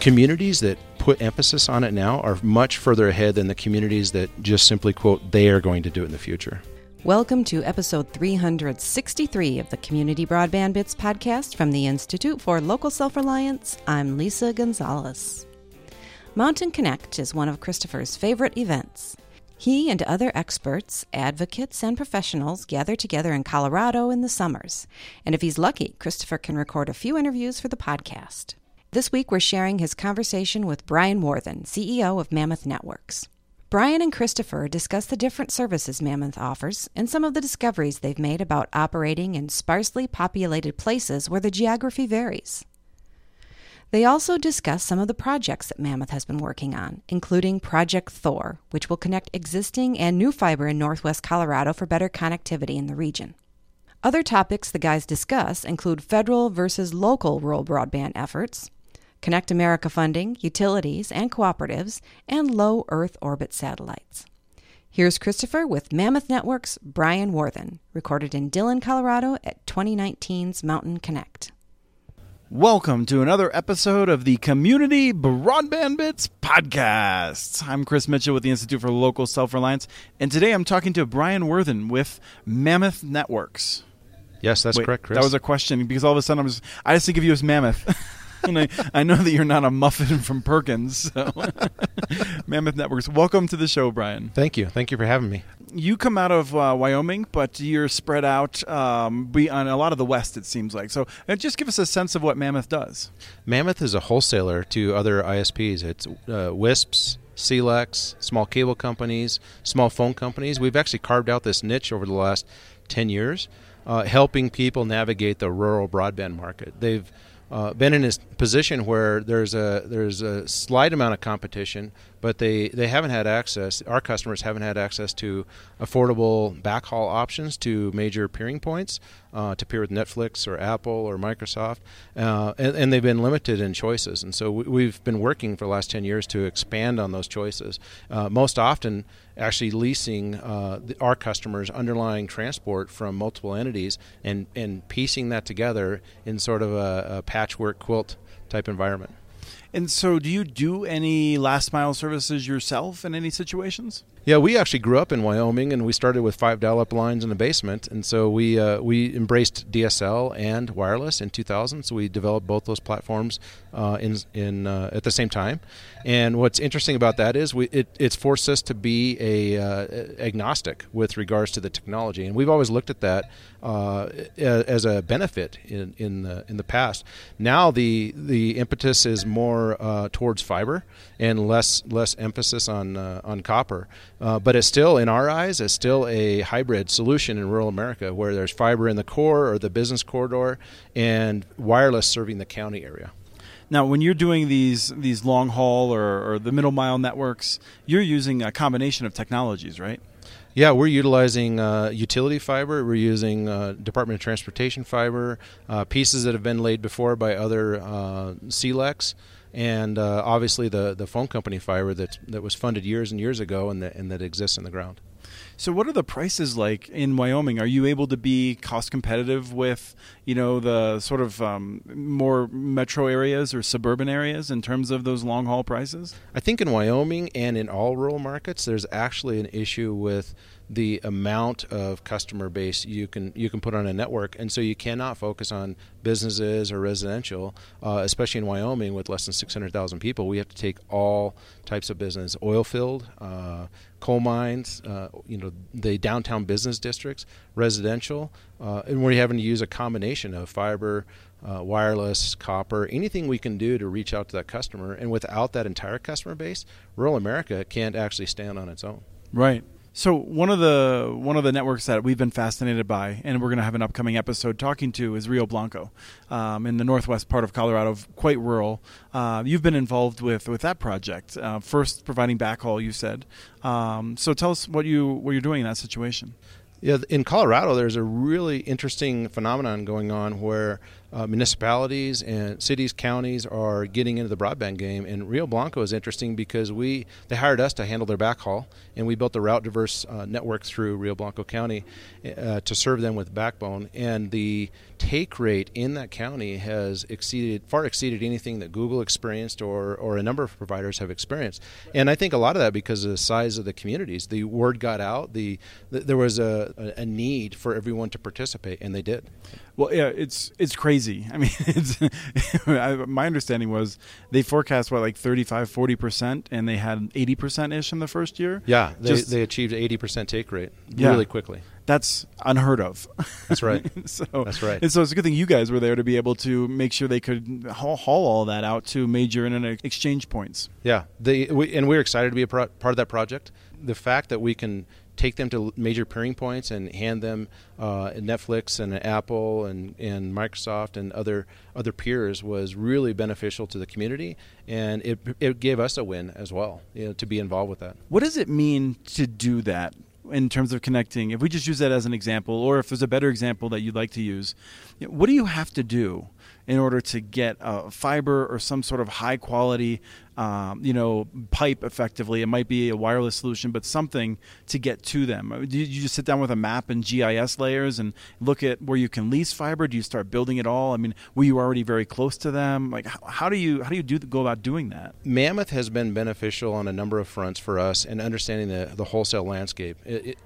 communities that put emphasis on it now are much further ahead than the communities that just simply quote they are going to do it in the future. Welcome to episode 363 of the Community Broadband Bits podcast from the Institute for Local Self Reliance. I'm Lisa Gonzalez. Mountain Connect is one of Christopher's favorite events. He and other experts, advocates, and professionals gather together in Colorado in the summers. And if he's lucky, Christopher can record a few interviews for the podcast. This week, we're sharing his conversation with Brian Worthen, CEO of Mammoth Networks. Brian and Christopher discuss the different services Mammoth offers and some of the discoveries they've made about operating in sparsely populated places where the geography varies. They also discuss some of the projects that Mammoth has been working on, including Project Thor, which will connect existing and new fiber in northwest Colorado for better connectivity in the region. Other topics the guys discuss include federal versus local rural broadband efforts, Connect America funding, utilities and cooperatives, and low Earth orbit satellites. Here's Christopher with Mammoth Network's Brian Worthen, recorded in Dillon, Colorado at 2019's Mountain Connect. Welcome to another episode of the Community Broadband Bits podcast. I'm Chris Mitchell with the Institute for Local Self Reliance, and today I'm talking to Brian Worthen with Mammoth Networks. Yes, that's Wait, correct, Chris. That was a question because all of a sudden I'm just, I just think of you as Mammoth. and I, I know that you're not a muffin from Perkins. So. Mammoth Networks. Welcome to the show, Brian. Thank you. Thank you for having me. You come out of uh, Wyoming, but you're spread out um, be on a lot of the West, it seems like. So uh, just give us a sense of what Mammoth does. Mammoth is a wholesaler to other ISPs. It's uh, WISPs, CLECs, small cable companies, small phone companies. We've actually carved out this niche over the last 10 years, uh, helping people navigate the rural broadband market. They've uh, been in a position where there's a there's a slight amount of competition, but they, they haven't had access. Our customers haven't had access to affordable backhaul options to major peering points uh, to peer with Netflix or Apple or Microsoft, uh, and, and, they've been limited in choices. And so we, have been working for the last ten years to expand on those choices. Uh, most often, actually leasing uh, the, our customers underlying transport from multiple entities and and piecing that together in sort of a, a patchwork quilt type environment. And so, do you do any last mile services yourself in any situations? Yeah, we actually grew up in Wyoming, and we started with five dial-up lines in the basement, and so we uh, we embraced DSL and wireless in 2000. So we developed both those platforms uh, in in uh, at the same time. And what's interesting about that is we it, it's forced us to be a uh, agnostic with regards to the technology, and we've always looked at that uh, as a benefit in in the in the past. Now the the impetus is more uh, towards fiber and less less emphasis on on copper. Uh, but it's still, in our eyes, it's still a hybrid solution in rural America where there's fiber in the core or the business corridor and wireless serving the county area. Now, when you're doing these these long haul or, or the middle mile networks, you're using a combination of technologies, right? Yeah, we're utilizing uh, utility fiber. We're using uh, Department of Transportation fiber, uh, pieces that have been laid before by other uh, CLECs and uh, obviously the the phone company fiber that that was funded years and years ago and that and that exists in the ground. So, what are the prices like in Wyoming? Are you able to be cost competitive with, you know, the sort of um, more metro areas or suburban areas in terms of those long haul prices? I think in Wyoming and in all rural markets, there's actually an issue with the amount of customer base you can you can put on a network, and so you cannot focus on businesses or residential, uh, especially in Wyoming with less than 600,000 people. We have to take all types of business, oil field, uh, coal mines, uh, you know, the downtown business districts, residential, uh, and we're having to use a combination of fiber. Uh, wireless, copper, anything we can do to reach out to that customer. And without that entire customer base, rural America can't actually stand on its own. Right. So one of the one of the networks that we've been fascinated by, and we're going to have an upcoming episode talking to, is Rio Blanco, um, in the northwest part of Colorado, quite rural. Uh, you've been involved with with that project, uh, first providing backhaul. You said. Um, so tell us what you what you're doing in that situation. Yeah, in Colorado, there's a really interesting phenomenon going on where uh, municipalities and cities, counties are getting into the broadband game. And Rio Blanco is interesting because we they hired us to handle their backhaul, and we built the route diverse uh, network through Rio Blanco County uh, to serve them with backbone. And the take rate in that county has exceeded far exceeded anything that Google experienced or or a number of providers have experienced. And I think a lot of that because of the size of the communities. The word got out. The, the there was a, a need for everyone to participate, and they did. Well, yeah, it's it's crazy. I mean, it's, my understanding was they forecast what like 35, 40 percent, and they had eighty percent ish in the first year. Yeah, they, Just, they achieved eighty percent take rate yeah, really quickly. That's unheard of. That's right. so that's right. And so it's a good thing you guys were there to be able to make sure they could haul, haul all that out to major internet exchange points. Yeah, they we, and we're excited to be a pro- part of that project. The fact that we can take them to major peering points and hand them uh, Netflix and Apple and, and Microsoft and other other peers was really beneficial to the community, and it it gave us a win as well, you know, to be involved with that. What does it mean to do that? in terms of connecting if we just use that as an example or if there's a better example that you'd like to use what do you have to do in order to get a fiber or some sort of high quality, um, you know, pipe effectively. It might be a wireless solution, but something to get to them. Do you just sit down with a map and GIS layers and look at where you can lease fiber? Do you start building it all? I mean, were you already very close to them? Like, how, how do you how do you do go about doing that? Mammoth has been beneficial on a number of fronts for us in understanding the the wholesale landscape. It, it,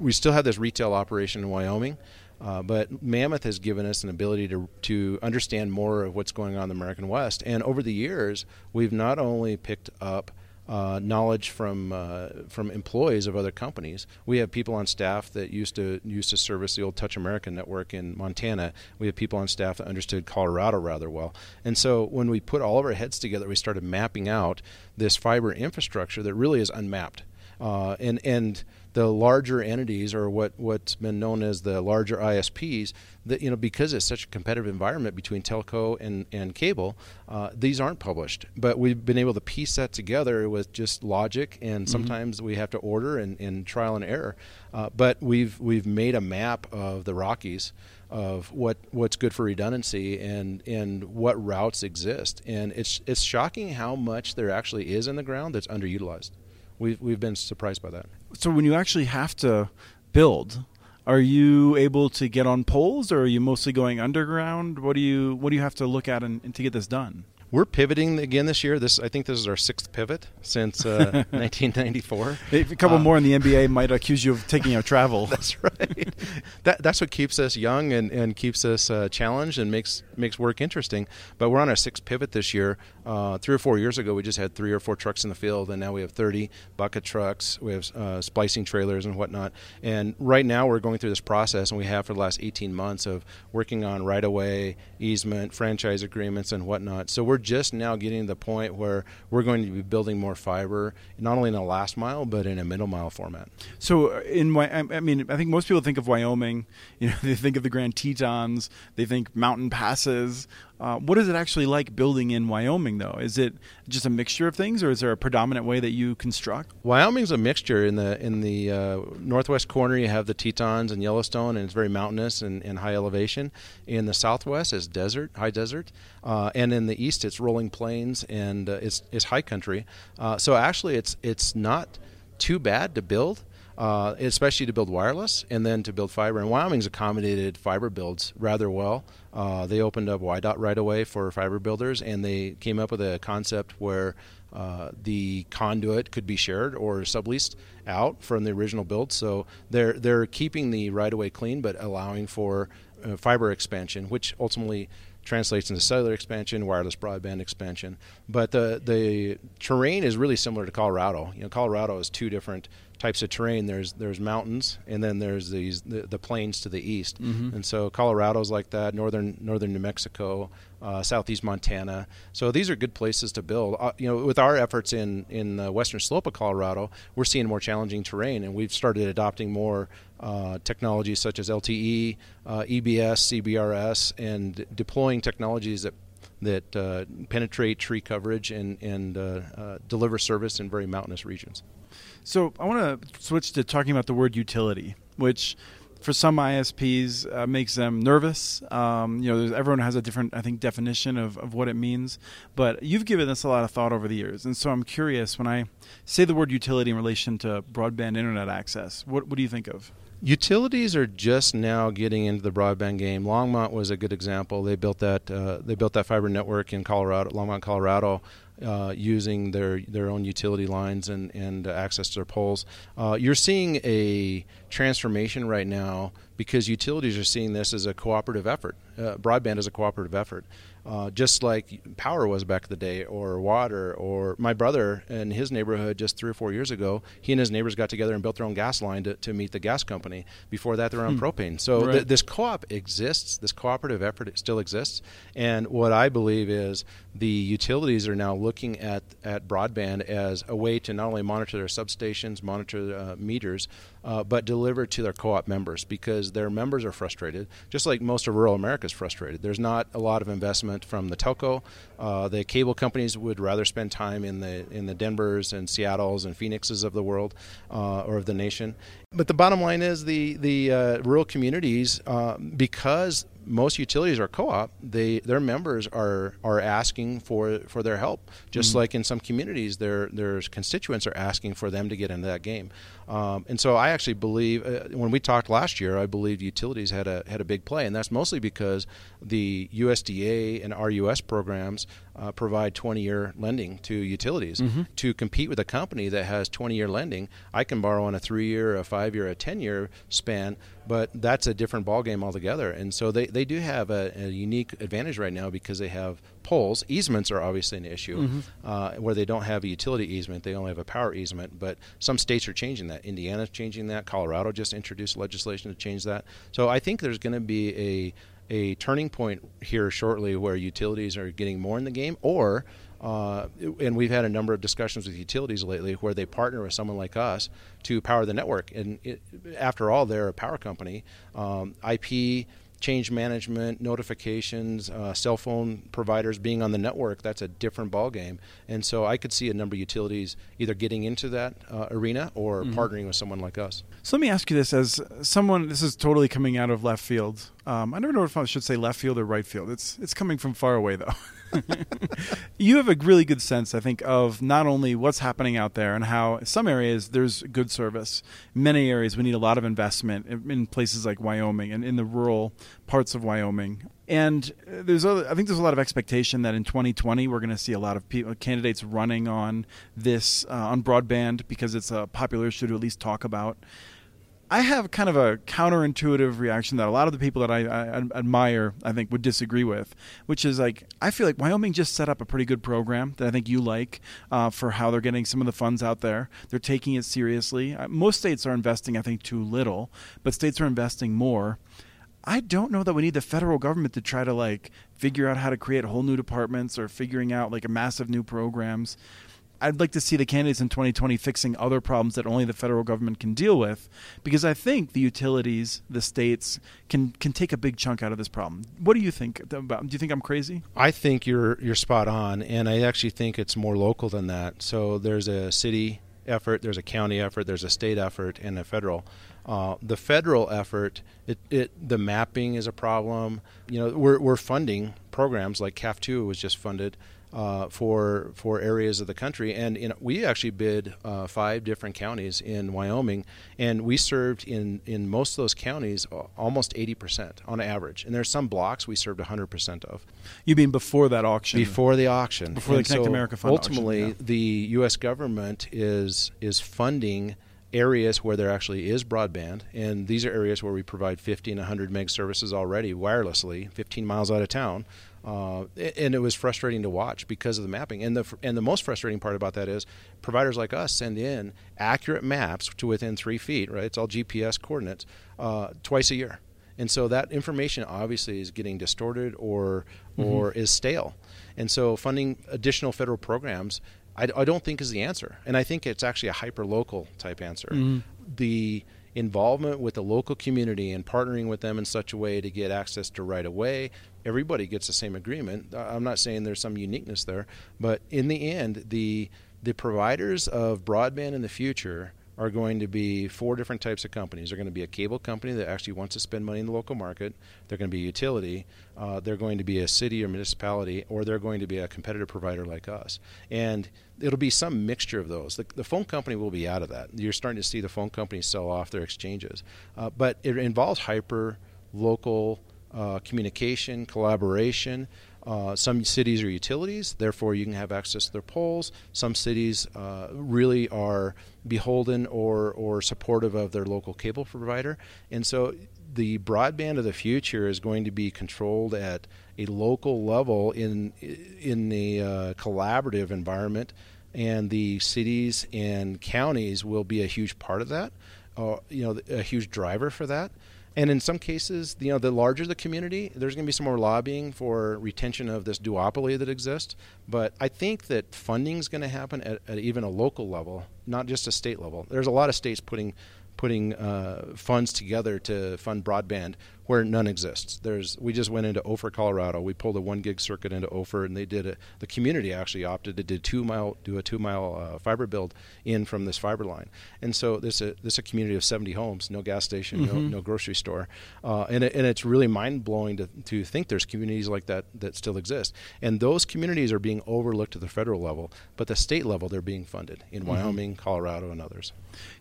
we still have this retail operation in Wyoming. Uh, but Mammoth has given us an ability to to understand more of what's going on in the American West. And over the years, we've not only picked up uh, knowledge from uh, from employees of other companies. We have people on staff that used to used to service the old Touch America network in Montana. We have people on staff that understood Colorado rather well. And so when we put all of our heads together, we started mapping out this fiber infrastructure that really is unmapped. Uh, and and the larger entities or what what's been known as the larger ISPs that you know because it's such a competitive environment between telco and and cable uh, these aren't published. But we've been able to piece that together with just logic and mm-hmm. sometimes we have to order and, and trial and error. Uh, but we've we've made a map of the Rockies of what what's good for redundancy and and what routes exist. And it's it's shocking how much there actually is in the ground that's underutilized we've we've been surprised by that. So when you actually have to build, are you able to get on poles, or are you mostly going underground? What do you what do you have to look at in to get this done? We're pivoting again this year. This I think this is our sixth pivot since uh, 1994. A couple um, more in the NBA might accuse you of taking out travel. that's right. that that's what keeps us young and, and keeps us uh, challenged and makes makes work interesting. But we're on our sixth pivot this year. Uh, three or four years ago, we just had three or four trucks in the field, and now we have 30 bucket trucks. We have uh, splicing trailers and whatnot. And right now, we're going through this process, and we have for the last 18 months of working on right of way, easement, franchise agreements, and whatnot. So we're we're just now getting to the point where we're going to be building more fiber, not only in a last mile but in a middle mile format. So, uh, in my, I mean, I think most people think of Wyoming. You know, they think of the Grand Tetons, they think mountain passes. Uh, what is it actually like building in Wyoming, though? Is it just a mixture of things, or is there a predominant way that you construct? Wyoming's a mixture. In the in the uh, northwest corner, you have the Tetons and Yellowstone, and it's very mountainous and, and high elevation. In the southwest, it's desert, high desert, uh, and in the east, it's rolling plains and uh, it's it's high country. Uh, so actually, it's it's not too bad to build uh, especially to build wireless and then to build fiber. And Wyoming's accommodated fiber builds rather well. Uh, they opened up WYDOT right away for fiber builders, and they came up with a concept where uh, the conduit could be shared or subleased out from the original build. So they're they're keeping the right of way clean, but allowing for uh, fiber expansion, which ultimately translates into cellular expansion, wireless broadband expansion. But the the terrain is really similar to Colorado. You know, Colorado is two different types of terrain. There's there's mountains, and then there's these the, the plains to the east. Mm-hmm. And so Colorado's like that. Northern northern New Mexico, uh, southeast Montana. So these are good places to build. Uh, you know, with our efforts in in the western slope of Colorado, we're seeing more challenging terrain, and we've started adopting more uh, technologies such as LTE, uh, EBS, CBRS, and deploying technologies that that uh, penetrate tree coverage and and uh, uh, deliver service in very mountainous regions. So I want to switch to talking about the word utility, which for some ISPs uh, makes them nervous. Um, you know, everyone has a different, I think, definition of, of what it means. But you've given this a lot of thought over the years, and so I'm curious when I say the word utility in relation to broadband internet access. What what do you think of? Utilities are just now getting into the broadband game. Longmont was a good example. They built that uh, they built that fiber network in Colorado, Longmont, Colorado, uh, using their their own utility lines and and access to their poles. Uh, you're seeing a transformation right now because utilities are seeing this as a cooperative effort. Uh, broadband is a cooperative effort uh, just like power was back in the day, or water, or my brother in his neighborhood just three or four years ago, he and his neighbors got together and built their own gas line to, to meet the gas company. Before that, they were on hmm. propane. So right. th- this co-op exists. This cooperative effort still exists. And what I believe is the utilities are now looking at at broadband as a way to not only monitor their substations, monitor uh, meters, uh, but deliver to their co-op members because their members are frustrated, just like most of rural America is frustrated. There's not a lot of investment from the telco. Uh, the cable companies would rather spend time in the in the Denvers and Seattle's and Phoenixes of the world uh, or of the nation. But the bottom line is the the uh, rural communities uh, because most utilities are co-op. They their members are are asking for for their help, just mm-hmm. like in some communities, their their constituents are asking for them to get into that game. Um, and so I actually believe uh, when we talked last year, I believed utilities had a had a big play, and that's mostly because the USDA and RUS programs uh, provide 20 year lending to utilities. Mm-hmm. To compete with a company that has 20 year lending, I can borrow on a three year, a five year, a 10 year span, but that's a different ballgame altogether. And so they, they do have a, a, unique advantage right now because they have poles. Easements are obviously an issue mm-hmm. uh, where they don't have a utility easement, they only have a power easement. But some states are changing that. Indiana's changing that. Colorado just introduced legislation to change that. So I think there's going to be a a turning point here shortly where utilities are getting more in the game or uh, and we've had a number of discussions with utilities lately where they partner with someone like us to power the network. And it, after all, they're a power company. Um, IP change management, notifications, uh, cell phone providers being on the network, that's a different ballgame. And so I could see a number of utilities either getting into that uh, arena or mm-hmm. partnering with someone like us. So let me ask you this as someone, this is totally coming out of left field. Um, I never know if I should say left field or right field. It's, it's coming from far away, though. you have a really good sense, I think, of not only what's happening out there and how some areas there's good service. many areas we need a lot of investment in places like Wyoming and in the rural parts of Wyoming. And there's, other, I think, there's a lot of expectation that in 2020 we're going to see a lot of people, candidates running on this uh, on broadband because it's a popular issue to at least talk about. I have kind of a counterintuitive reaction that a lot of the people that I, I, admire, I think, would disagree with, which is like I feel like Wyoming just set up a pretty good program that I think you like uh, for how they're getting some of the funds out there. They're taking it seriously. Uh, most states are investing, I think, too little, but states are investing more. I don't know that we need the federal government to try to like figure out how to create whole new departments or figuring out like a massive new programs. I'd like to see the candidates in 2020 fixing other problems that only the federal government can deal with, because I think the utilities, the states, can can take a big chunk out of this problem. What do you think about? Do you think I'm crazy? I think you're you're spot on, and I actually think it's more local than that. So there's a city effort, there's a county effort, there's a state effort, and a federal. Uh, the federal effort, it, it, the mapping is a problem. You know, we're, we're funding programs like CAF two was just funded uh, for for areas of the country. And in, we actually bid uh, five different counties in Wyoming, and we served in in most of those counties almost 80 percent on average. And there's some blocks we served 100 percent of. You mean before that auction? Before the auction. Before and the Connect so America Fund Ultimately, auction, yeah. the U.S. government is is funding areas where there actually is broadband, and these are areas where we provide 50 and 100 meg services already wirelessly, 15 miles out of town. Uh, and it was frustrating to watch because of the mapping. And the and the most frustrating part about that is providers like us send in accurate maps to within three feet. Right, it's all GPS coordinates uh, twice a year, and so that information obviously is getting distorted or mm-hmm. or is stale. And so funding additional federal programs I, I don't think is the answer. And I think it's actually a hyper local type answer. Mm-hmm. The involvement with the local community and partnering with them in such a way to get access to right away, everybody gets the same agreement. I'm not saying there's some uniqueness there, but in the end, the the providers of broadband in the future are going to be four different types of companies. They're going to be a cable company that actually wants to spend money in the local market. They're going to be a utility. Uh, they're going to be a city or municipality, or they're going to be a competitive provider like us. And it'll be some mixture of those. The, the phone company will be out of that. You're starting to see the phone companies sell off their exchanges, uh, but it involves hyper local uh, communication, collaboration. Uh, some cities are utilities, therefore you can have access to their poles. Some cities uh, really are beholden or, or supportive of their local cable provider. And so the broadband of the future is going to be controlled at a local level in, in the uh, collaborative environment, and the cities and counties will be a huge part of that, uh, you know, a huge driver for that. And in some cases, you know, the larger the community, there's going to be some more lobbying for retention of this duopoly that exists. But I think that funding is going to happen at, at, even a local level, not just a state level. There's a lot of states putting putting uh, funds together to fund broadband where none exists. There's we just went into Ophir, Colorado. We pulled a one gig circuit into Ophir, and they did it. The community actually opted to do two mile do a two mile uh, fiber build in from this fiber line. And so this a this a community of 70 homes, no gas station, mm-hmm. no, no grocery store, uh, and it, and it's really mind blowing to to think there's communities like that that still exist. And those communities are being overlooked at the federal level, but the state level they're being funded in mm-hmm. Wyoming, Colorado, and others.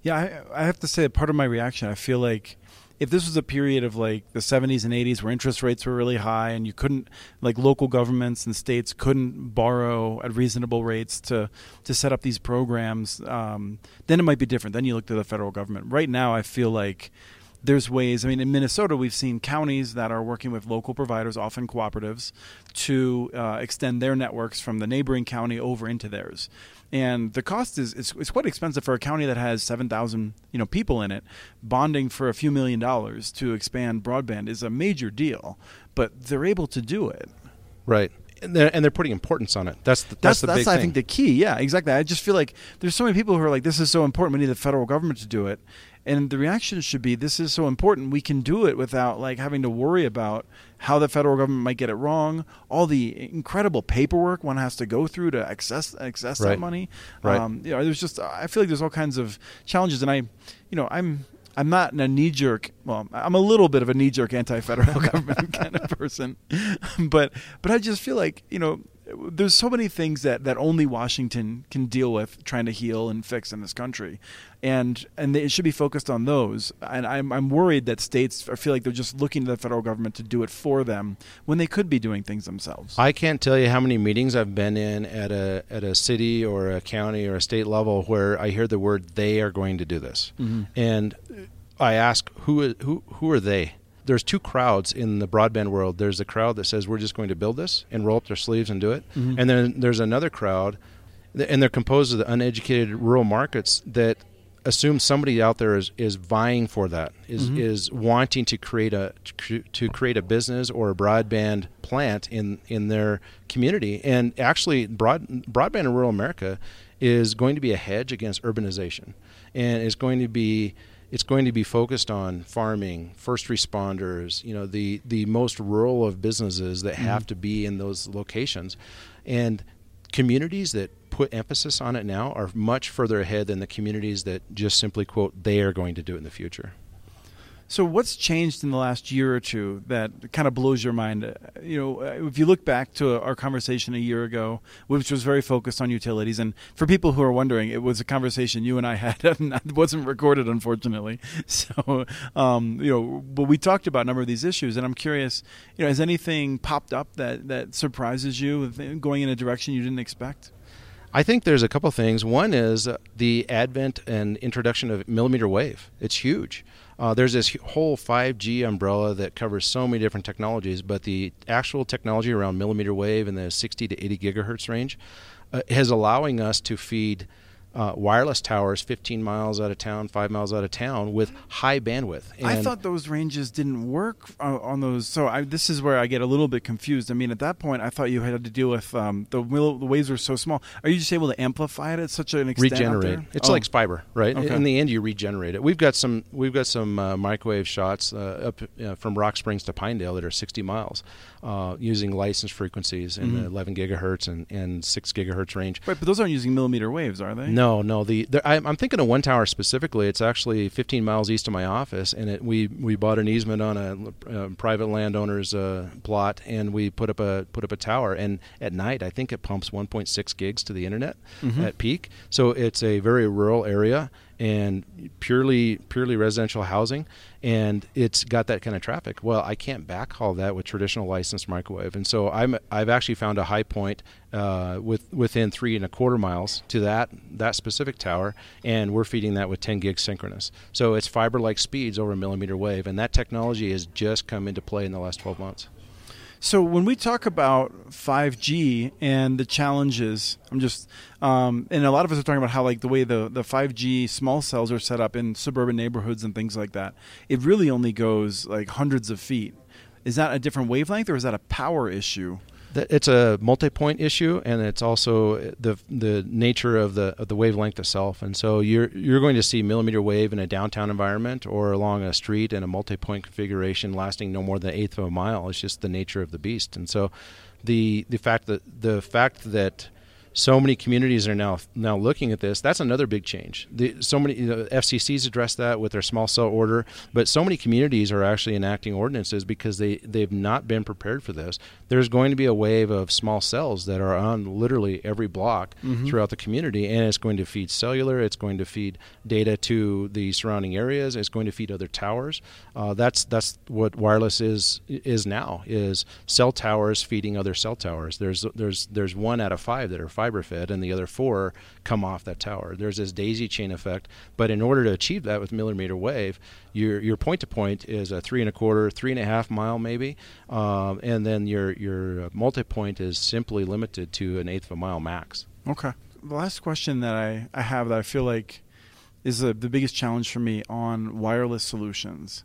Yeah, I, I have to say part of my reaction. I feel like if this was a period of like the 70s and 80s where interest rates were really high and you couldn't like local governments and states couldn't borrow at reasonable rates to to set up these programs um, then it might be different. Then you look to the federal government. Right now i feel like there's ways. I mean, in Minnesota, we've seen counties that are working with local providers, often cooperatives, to uh, extend their networks from the neighboring county over into theirs and the cost is it's, it's quite expensive for a county that has 7,000 you know people in it. Bonding for a few million dollars to expand broadband is a major deal, but they're able to do it. Right. And they're, and they're putting importance on it. That's the, that's, that's the that's I thing. think the key. Yeah, exactly. I just feel like there's so many people who are like, "This is so important. We need the federal government to do it," and the reaction should be this is so important we can do it without like having to worry about how the federal government might get it wrong all the incredible paperwork one has to go through to access access right. that money right. Um, you know there's just i feel like there's all kinds of challenges and i you know i'm I'm not a knee jerk. Well, I'm a little bit of a knee jerk anti federal government kind of person, but but I just feel like you know there's so many things that, that only Washington can deal with trying to heal and fix in this country, and and it should be focused on those. And I'm I'm worried that states feel like they're just looking to the federal government to do it for them when they could be doing things themselves. I can't tell you how many meetings I've been in at a at a city or a county or a state level where I hear the word "they are going to do this," mm-hmm. and I ask who who who are they there's two crowds in the broadband world. There's the crowd that says we're just going to build this and roll up their sleeves and do it, mm-hmm. and then there's another crowd, and they're composed of the uneducated rural markets that assume somebody out there is, is vying for that is mm-hmm. is wanting to create a to create a business or a broadband plant in in their community and actually broad broadband in rural America is going to be a hedge against urbanization and is going to be it's going to be focused on farming, first responders, you know, the the most rural of businesses that have mm-hmm. to be in those locations. And communities that put emphasis on it now are much further ahead than the communities that just simply quote they are going to do it in the future. So, what's changed in the last year or two that kind of blows your mind? Uh, you know, uh, if you look back to our conversation a year ago, which was very focused on utilities, and for people who are wondering, it was a conversation you and I had, and it wasn't recorded, unfortunately. So, um, you know, but we talked about a number of these issues, and I'm curious, you know, has anything popped up that that surprises you, going in a direction you didn't expect? I think there's a couple things. One is the advent and introduction of millimeter wave. It's huge. Uh, there's this whole 5G umbrella that covers so many different technologies, but the actual technology around millimeter wave in the 60 to 80 gigahertz range uh, is allowing us to feed uh, wireless towers 15 miles out of town, five miles out of town with high bandwidth. And I thought those ranges didn't work uh, on those. So I, this is where I get a little bit confused. I mean, at that point, I thought you had to deal with um, the, the waves were so small. Are you just able to amplify it at such an extent? Regenerate. It's oh. like fiber, right? Okay. In the end, you regenerate it. We've got some. We've got some uh, microwave shots uh, up uh, from Rock Springs to Pinedale that are 60 miles uh, using licensed frequencies in mm-hmm. the 11 gigahertz and, and 6 gigahertz range. Right, but those aren't using millimeter waves, are they? No, No, no. The, the I, am thinking of one tower specifically. It's actually 15 miles east of my office, and it, we we bought an easement on a, a private landowner's uh, plot, and we put up a put up a tower. And at night, I think it pumps 1.6 gigs to the internet mm-hmm. at peak. So it's a very rural area and purely purely residential housing and it's got that kind of traffic. Well i can't backhaul that with traditional licensed microwave. And so i'm i've actually found a high point uh, with within three and a quarter miles to that that specific tower and we're feeding that with 10 gig synchronous. So it's fiber like speeds over a millimeter wave and that technology has just come into play in the last 12 months so when we talk about 5G and the challenges, I'm just, um, and a lot of us are talking about how like the way the the 5G small cells are set up in suburban neighborhoods and things like that. It really only goes like hundreds of feet. Is that a different wavelength or is that a power issue? It's a multi-point issue, and it's also the the nature of the of the wavelength itself. And so you're you're going to see millimeter wave in a downtown environment or along a street in a multi-point configuration lasting no more than an eighth of a mile. It's just the nature of the beast. And so the the fact that the fact that so many communities are now now looking at this. That's another big change. The, so many you know, FCC's addressed that with their small cell order, but so many communities are actually enacting ordinances because they they've not been prepared for this. There's going to be a wave of small cells that are on literally every block mm-hmm. throughout the community, and it's going to feed cellular. It's going to feed data to the surrounding areas. It's going to feed other towers. Uh, that's that's what wireless is is now is cell towers feeding other cell towers. There's there's there's one out of five that are five fiber fed, and the other four come off that tower. There's this daisy chain effect. But in order to achieve that with millimeter wave, your your point to point is a three and a quarter, three and a half mile maybe, um, and then your your multi point is simply limited to an eighth of a mile max. Okay. The last question that I, I have that I feel like is the, the biggest challenge for me on wireless solutions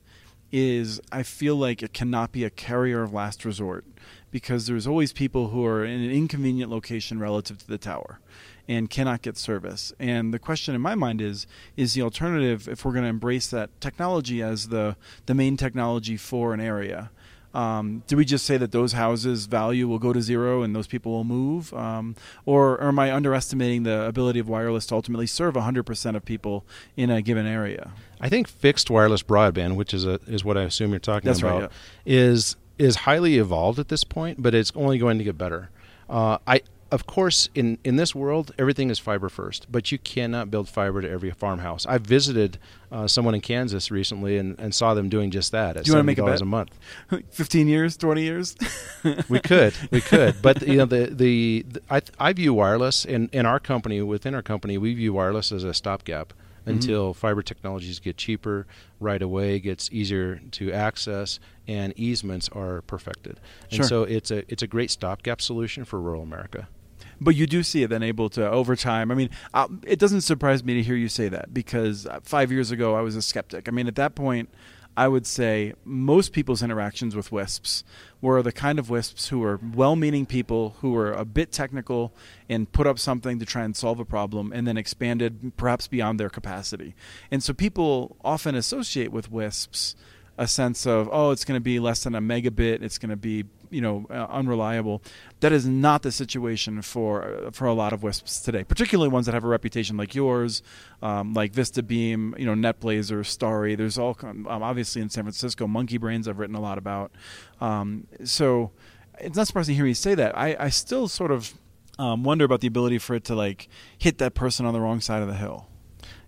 is I feel like it cannot be a carrier of last resort because there's always people who are in an inconvenient location relative to the tower and cannot get service. And the question in my mind is is the alternative if we're going to embrace that technology as the the main technology for an area um, do we just say that those houses' value will go to zero and those people will move, um, or, or, am I underestimating the ability of wireless to ultimately serve 100% of people in a given area? I think fixed wireless broadband, which is a, is what I assume you're talking That's about, right, yeah. is is highly evolved at this point, but it's only going to get better. Uh, I of course, in, in this world, everything is fiber first, but you cannot build fiber to every farmhouse. I visited uh, someone in Kansas recently and, and saw them doing just that at Do you want to make a, bet? a month. Fifteen years, twenty years. we could, we could, but you know the the, the I, I view wireless in in our company within our company we view wireless as a stopgap. Until fiber technologies get cheaper, right away gets easier to access, and easements are perfected. And sure. so it's a it's a great stopgap solution for rural America. But you do see it then able to over time. I mean, uh, it doesn't surprise me to hear you say that because uh, five years ago I was a skeptic. I mean, at that point, I would say most people's interactions with WISPs were the kind of WISPs who were well meaning people who were a bit technical and put up something to try and solve a problem and then expanded perhaps beyond their capacity. And so people often associate with WISPs a sense of, oh, it's going to be less than a megabit, it's going to be you know uh, unreliable. That is not the situation for uh, for a lot of WISPs today, particularly ones that have a reputation like yours, um, like VistaBeam, you know, NetBlazer, Starry. There's all um, obviously in San Francisco, Monkey Brains. I've written a lot about. Um, so it's not surprising to hear you say that. I, I still sort of um, wonder about the ability for it to like hit that person on the wrong side of the hill.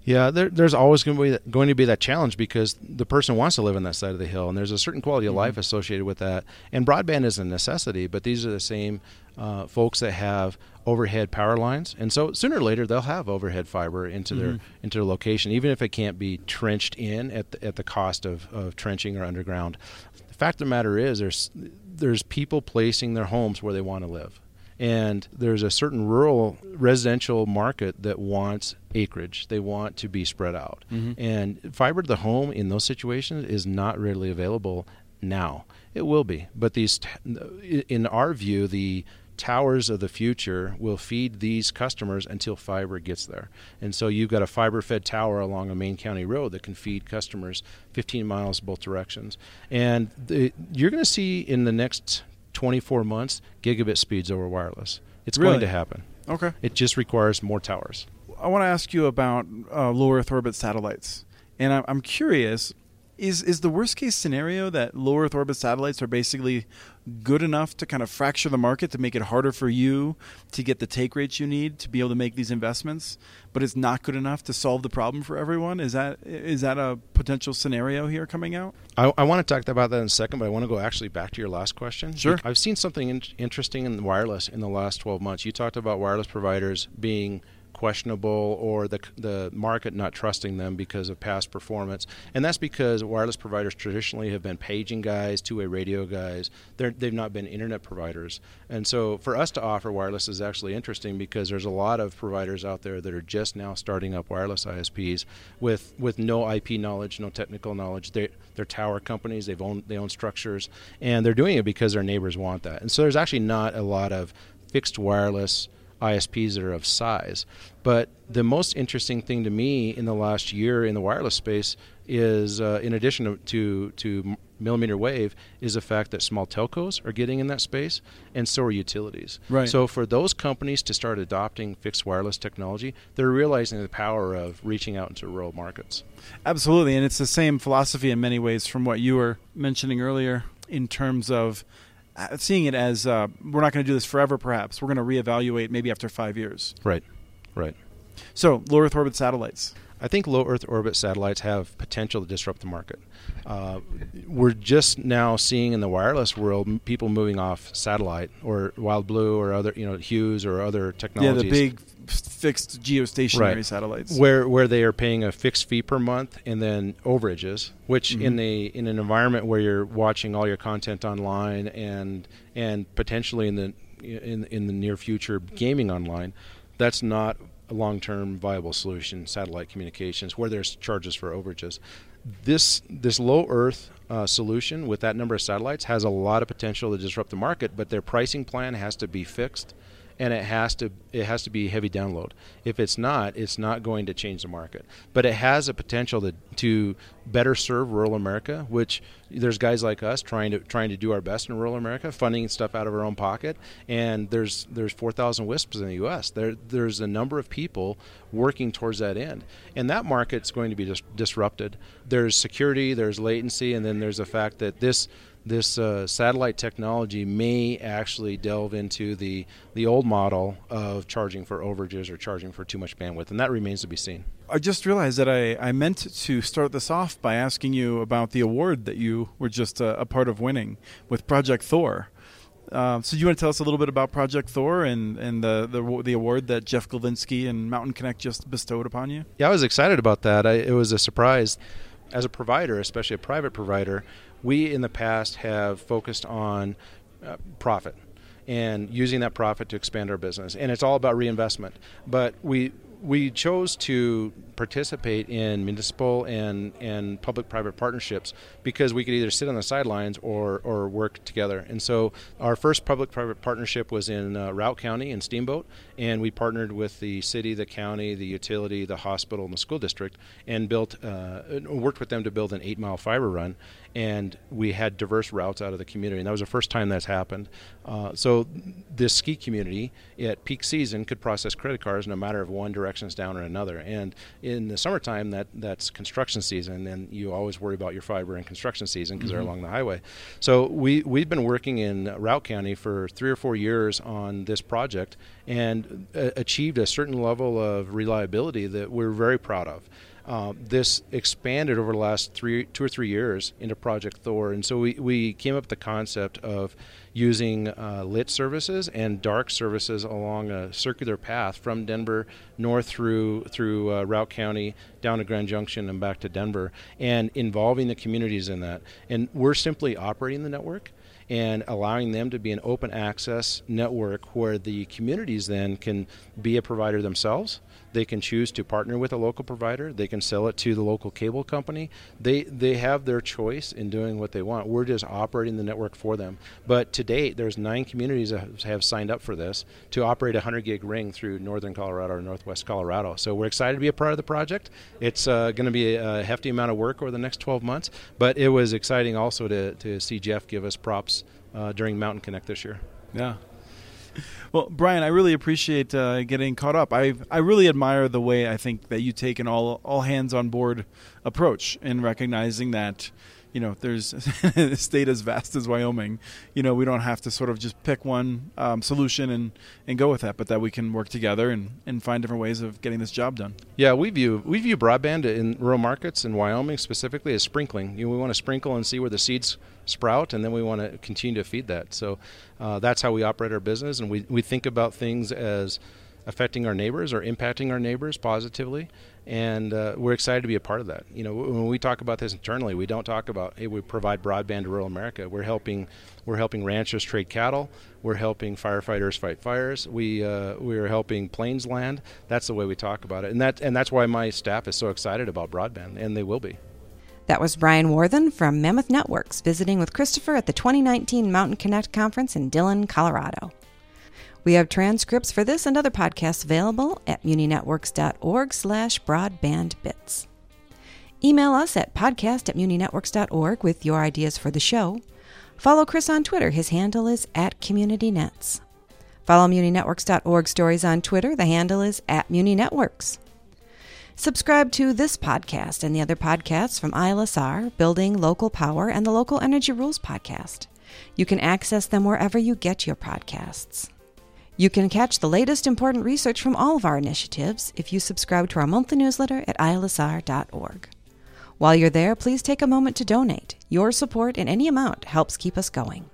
Yeah, there, there's always going to be that, going to be that challenge because the person wants to live on that side of the hill, and there's a certain quality of mm-hmm. life associated with that. And broadband is a necessity, but these are the same uh, folks that have overhead power lines, and so sooner or later they'll have overhead fiber into mm-hmm. their into their location, even if it can't be trenched in at the, at the cost of, of trenching or underground. The fact of the matter is, there's there's people placing their homes where they want to live and there's a certain rural residential market that wants acreage. They want to be spread out. Mm-hmm. And fiber to the home in those situations is not readily available now. It will be. But these t- in our view the towers of the future will feed these customers until fiber gets there. And so you've got a fiber fed tower along a main county road that can feed customers 15 miles both directions. And the, you're going to see in the next 24 months gigabit speeds over wireless. It's really? going to happen. Okay. It just requires more towers. I want to ask you about uh, low Earth orbit satellites, and I'm, I'm curious is is the worst case scenario that low Earth orbit satellites are basically good enough to kind of fracture the market to make it harder for you to get the take rates you need to be able to make these investments, but it's not good enough to solve the problem for everyone? Is that is that a potential scenario here coming out? I, I want to talk about that in a second, but I want to go actually back to your last question. Sure. I've seen something in, interesting in wireless in the last 12 months. You talked about wireless providers being questionable or the the market not trusting them because of past performance. And that's because wireless providers traditionally have been paging guys, two-way radio guys. They're, they've not been internet providers. And so for us to offer wireless is actually interesting because there's a lot of providers out there that are just now starting up wireless ISPs with with no IP knowledge, no technical knowledge. They they're tower companies. They've owned they own structures, and they're doing it because their neighbors want that. And so there's actually not a lot of fixed wireless ISPs that are of size. But the most interesting thing to me in the last year in the wireless space is, uh, in addition to, to millimeter wave, is the fact that small telcos are getting in that space, and so are utilities. Right. So for those companies to start adopting fixed wireless technology, they're realizing the power of reaching out into rural markets. Absolutely, and it's the same philosophy in many ways from what you were mentioning earlier in terms of seeing it as uh, we're not going to do this forever. Perhaps we're going to reevaluate maybe after five years. Right. Right. So low Earth orbit satellites. I think low Earth orbit satellites have potential to disrupt the market. Uh, we're just now seeing in the wireless world people moving off satellite or Wild Blue or other, you know, Hughes or other technologies. Yeah, the big fixed geostationary Right. satellites. where where they are paying a fixed fee per month and then overages, which Mm-hmm. in a in an environment where you're watching all your content online and and potentially in the in in the near future gaming online, that's not long-term viable solution. Satellite communications where there's charges for overages. This this low Earth uh, solution with that number of satellites has a lot of potential to disrupt the market, but their pricing plan has to be fixed and it has to it has to be heavy download. If it's not, it's not going to change the market. But it has a potential to to better serve rural America, which there's guys like us trying to trying to do our best in rural America, funding stuff out of our own pocket. And there's there's 4,000 WISPs in the U.S. There there's a number of people working towards that end, and that market's going to be dis- disrupted. There's security, there's latency, and then there's the fact that this this uh, satellite technology may actually delve into the the old model of charging for overages or charging for too much bandwidth, and that remains to be seen. I just realized that I, I meant to start this off by asking you about the award that you were just a, a part of winning with Project Thor. Uh, so, do you want to tell us a little bit about Project Thor and, and the, the the award that Jeff Glavinsky and Mountain Connect just bestowed upon you? Yeah, I was excited about that. I, it was a surprise. As a provider, especially a private provider, we in the past have focused on uh, profit and using that profit to expand our business, and it's all about reinvestment. But we we chose to participate in municipal and, and public private partnerships because we could either sit on the sidelines or, or work together. And so our first public private partnership was in uh, Routt County in Steamboat, and we partnered with the city, the county, the utility, the hospital, and the school district, and built uh, worked with them to build an eight mile fiber run. And we had diverse routes out of the community, and that was the first time that's happened. Uh, so this ski community at peak season could process credit cards no matter if one direction is down or another. And in the summertime, that that's construction season, and you always worry about your fiber in construction season because they're along the highway. So we we've been working in Routt County for three or four years on this project and uh, achieved a certain level of reliability that we're very proud of. Uh, this expanded over the last three, two or three years into Project Thor, and so we, we came up with the concept of using uh, lit services and dark services along a circular path from Denver north through through uh, Routt County down to Grand Junction and back to Denver, and involving the communities in that. And we're simply operating the network and allowing them to be an open access network where the communities then can be a provider themselves. They can choose to partner with a local provider. They can sell it to the local cable company. They they have their choice in doing what they want. We're just operating the network for them. But to date, there's nine communities that have signed up for this to operate a 100 gig ring through northern Colorado or northwest Colorado. So we're excited to be a part of the project. It's uh, going to be a, hefty amount of work over the next 12 months. But it was exciting also to to see Jeff give us props uh, during Mountain Connect this year. Yeah. Well, Brian, I really appreciate uh, getting caught up. I I really admire the way I think that you take an all all hands on board approach in recognizing that you know, there's a state as vast as Wyoming. You know, we don't have to sort of just pick one um, solution and, and go with that, but that we can work together and, and find different ways of getting this job done. Yeah, we view we view broadband in rural markets in Wyoming specifically as sprinkling. You know, we want to sprinkle and see where the seeds sprout, and then we want to continue to feed that. So uh, that's how we operate our business, and we we think about things as affecting our neighbors or impacting our neighbors positively and uh, we're excited to be a part of that. You know, when we talk about this internally, we don't talk about hey, we provide broadband to rural America. We're helping we're helping ranchers trade cattle. We're helping firefighters fight fires. We uh, we're helping planes land. That's the way we talk about it, and that and that's why my staff is so excited about broadband, and they will be. That was Brian Worthen from Mammoth Networks visiting with Christopher at the 2019 Mountain Connect conference in Dillon, Colorado. We have transcripts for this and other podcasts available at muninetworks.org slash broadbandbits. Email us at podcast at muninetworks.org with your ideas for the show. Follow Chris on Twitter. His handle is at CommunityNets. Follow muninetworks.org stories on Twitter. The handle is at muninetworks. Subscribe to this podcast and the other podcasts from ILSR, Building Local Power, and the Local Energy Rules podcast. You can access them wherever you get your podcasts. You can catch the latest important research from all of our initiatives if you subscribe to our monthly newsletter at ilsr.org. While you're there, please take a moment to donate. Your support in any amount helps keep us going.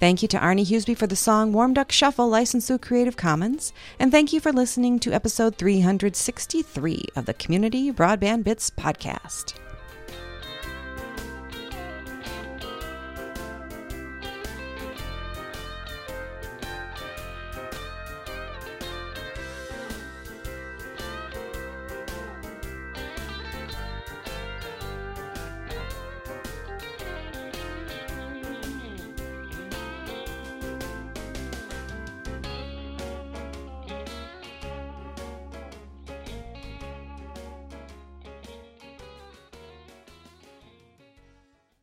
Thank you to Arne Huseby for the song Warm Duck Shuffle, licensed through Creative Commons. And thank you for listening to episode 363 of the Community Broadband Bits podcast.